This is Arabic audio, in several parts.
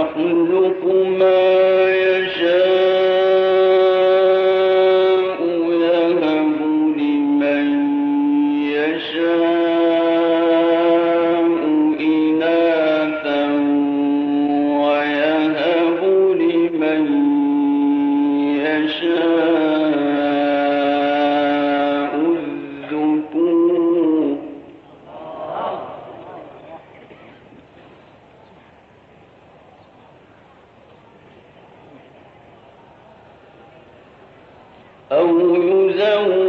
أخلق ما أو يزوج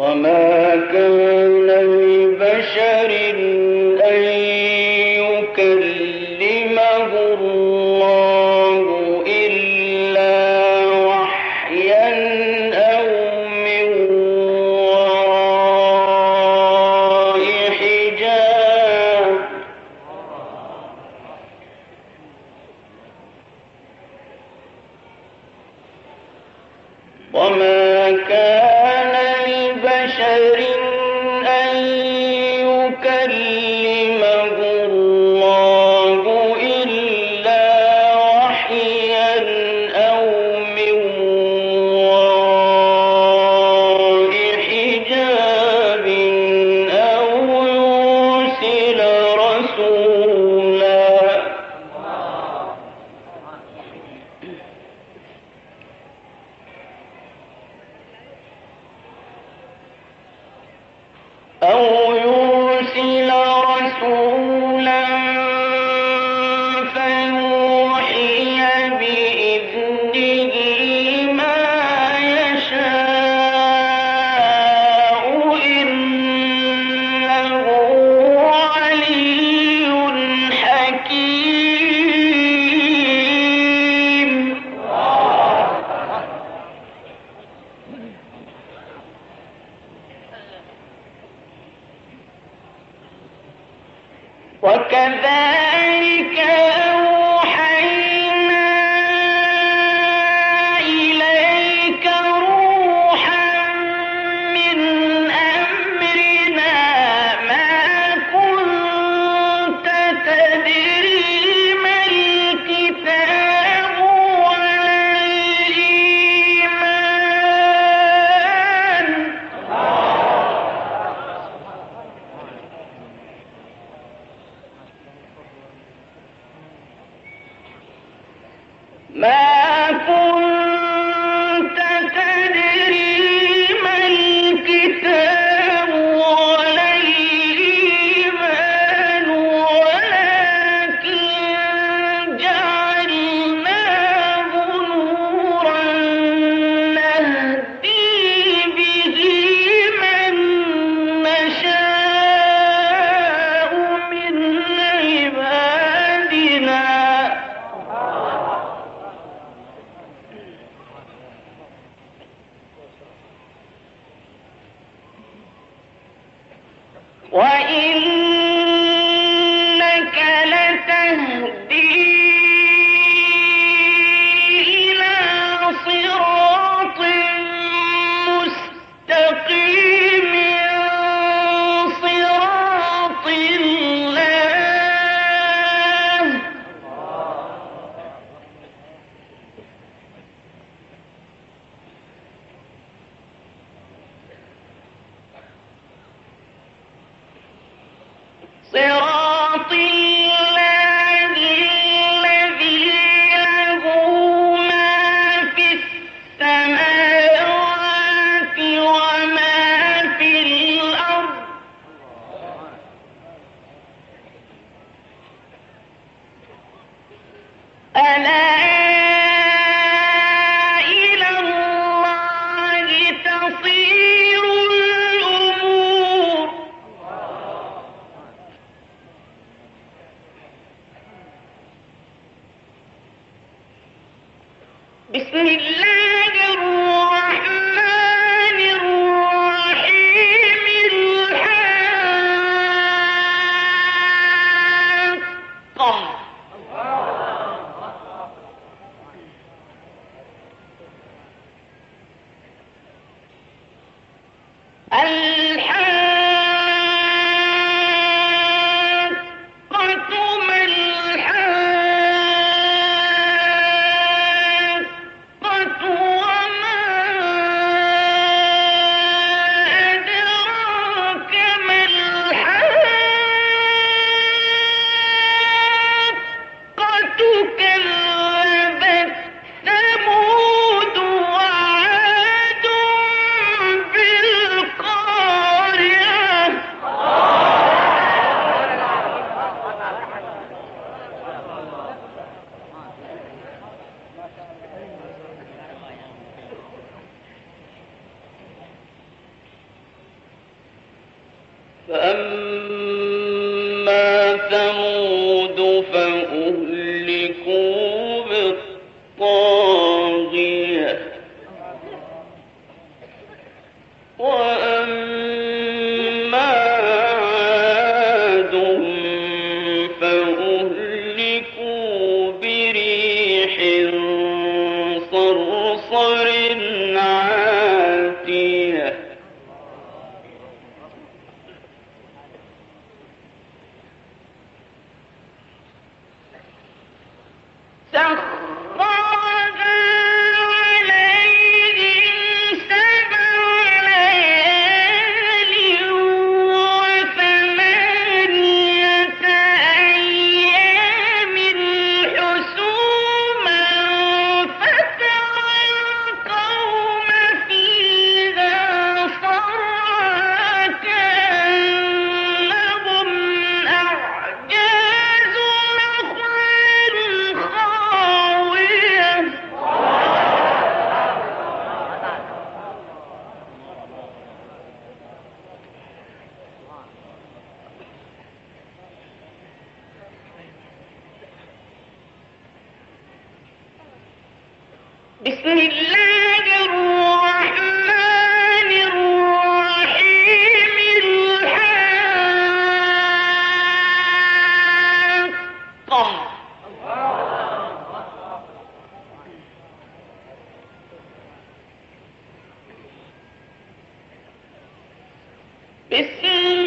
وما كان فأما Pescando.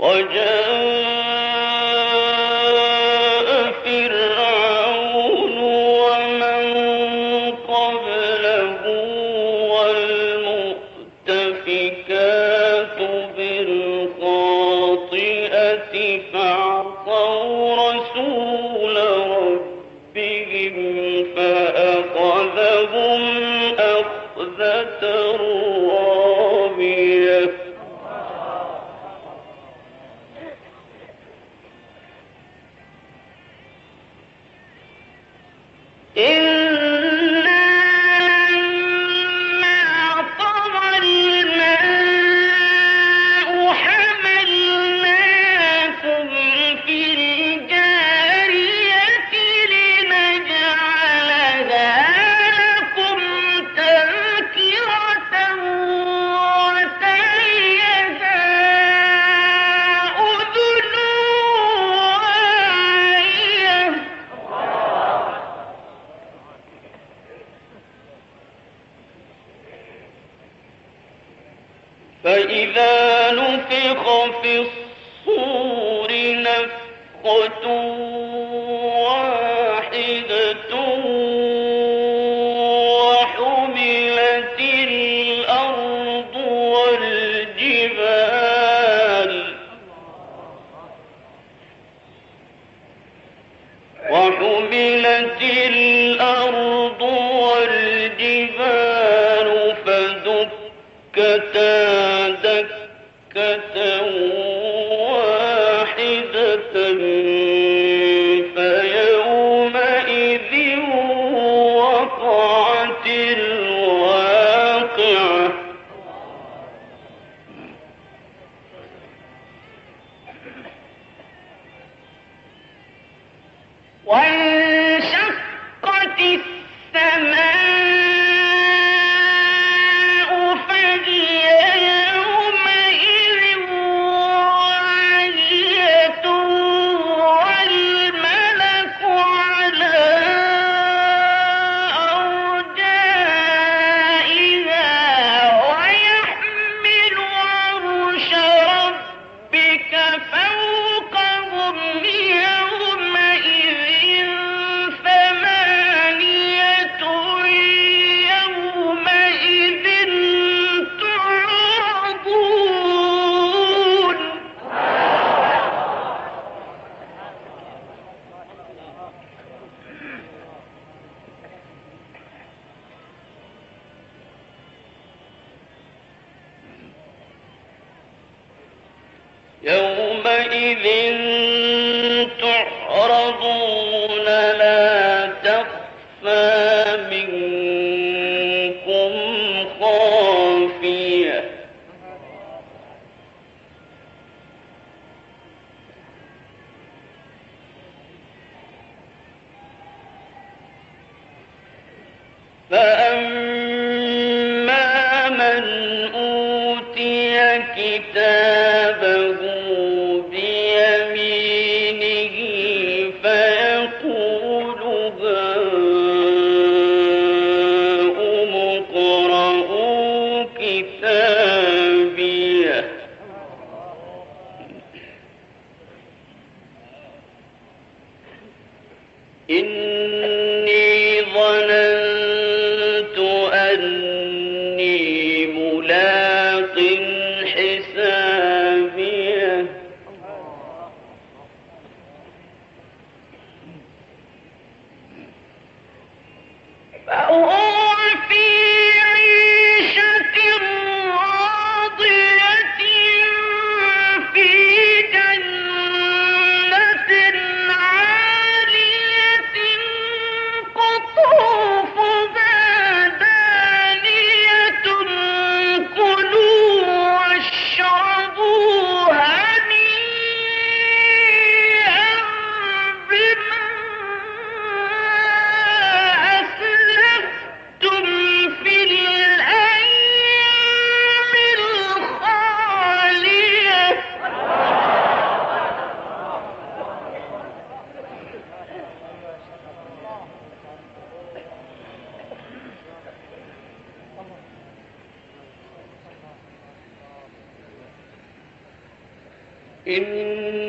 وجاء نفخ في الصور نفخة said. إن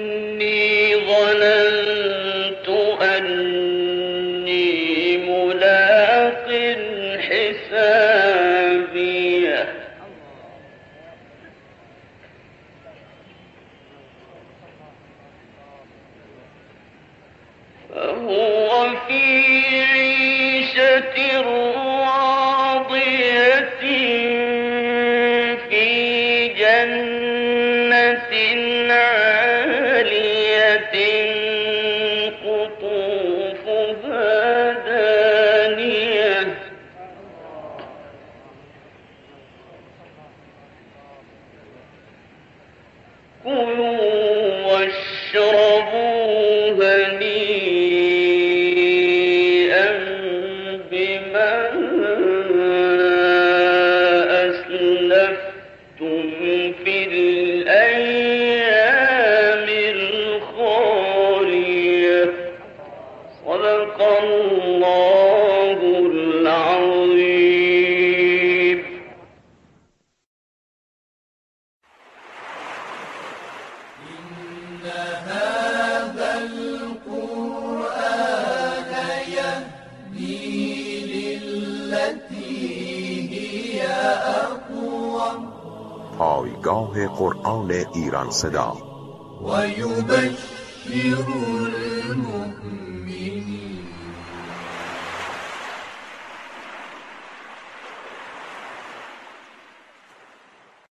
پایگاه قرآن ایران صدا.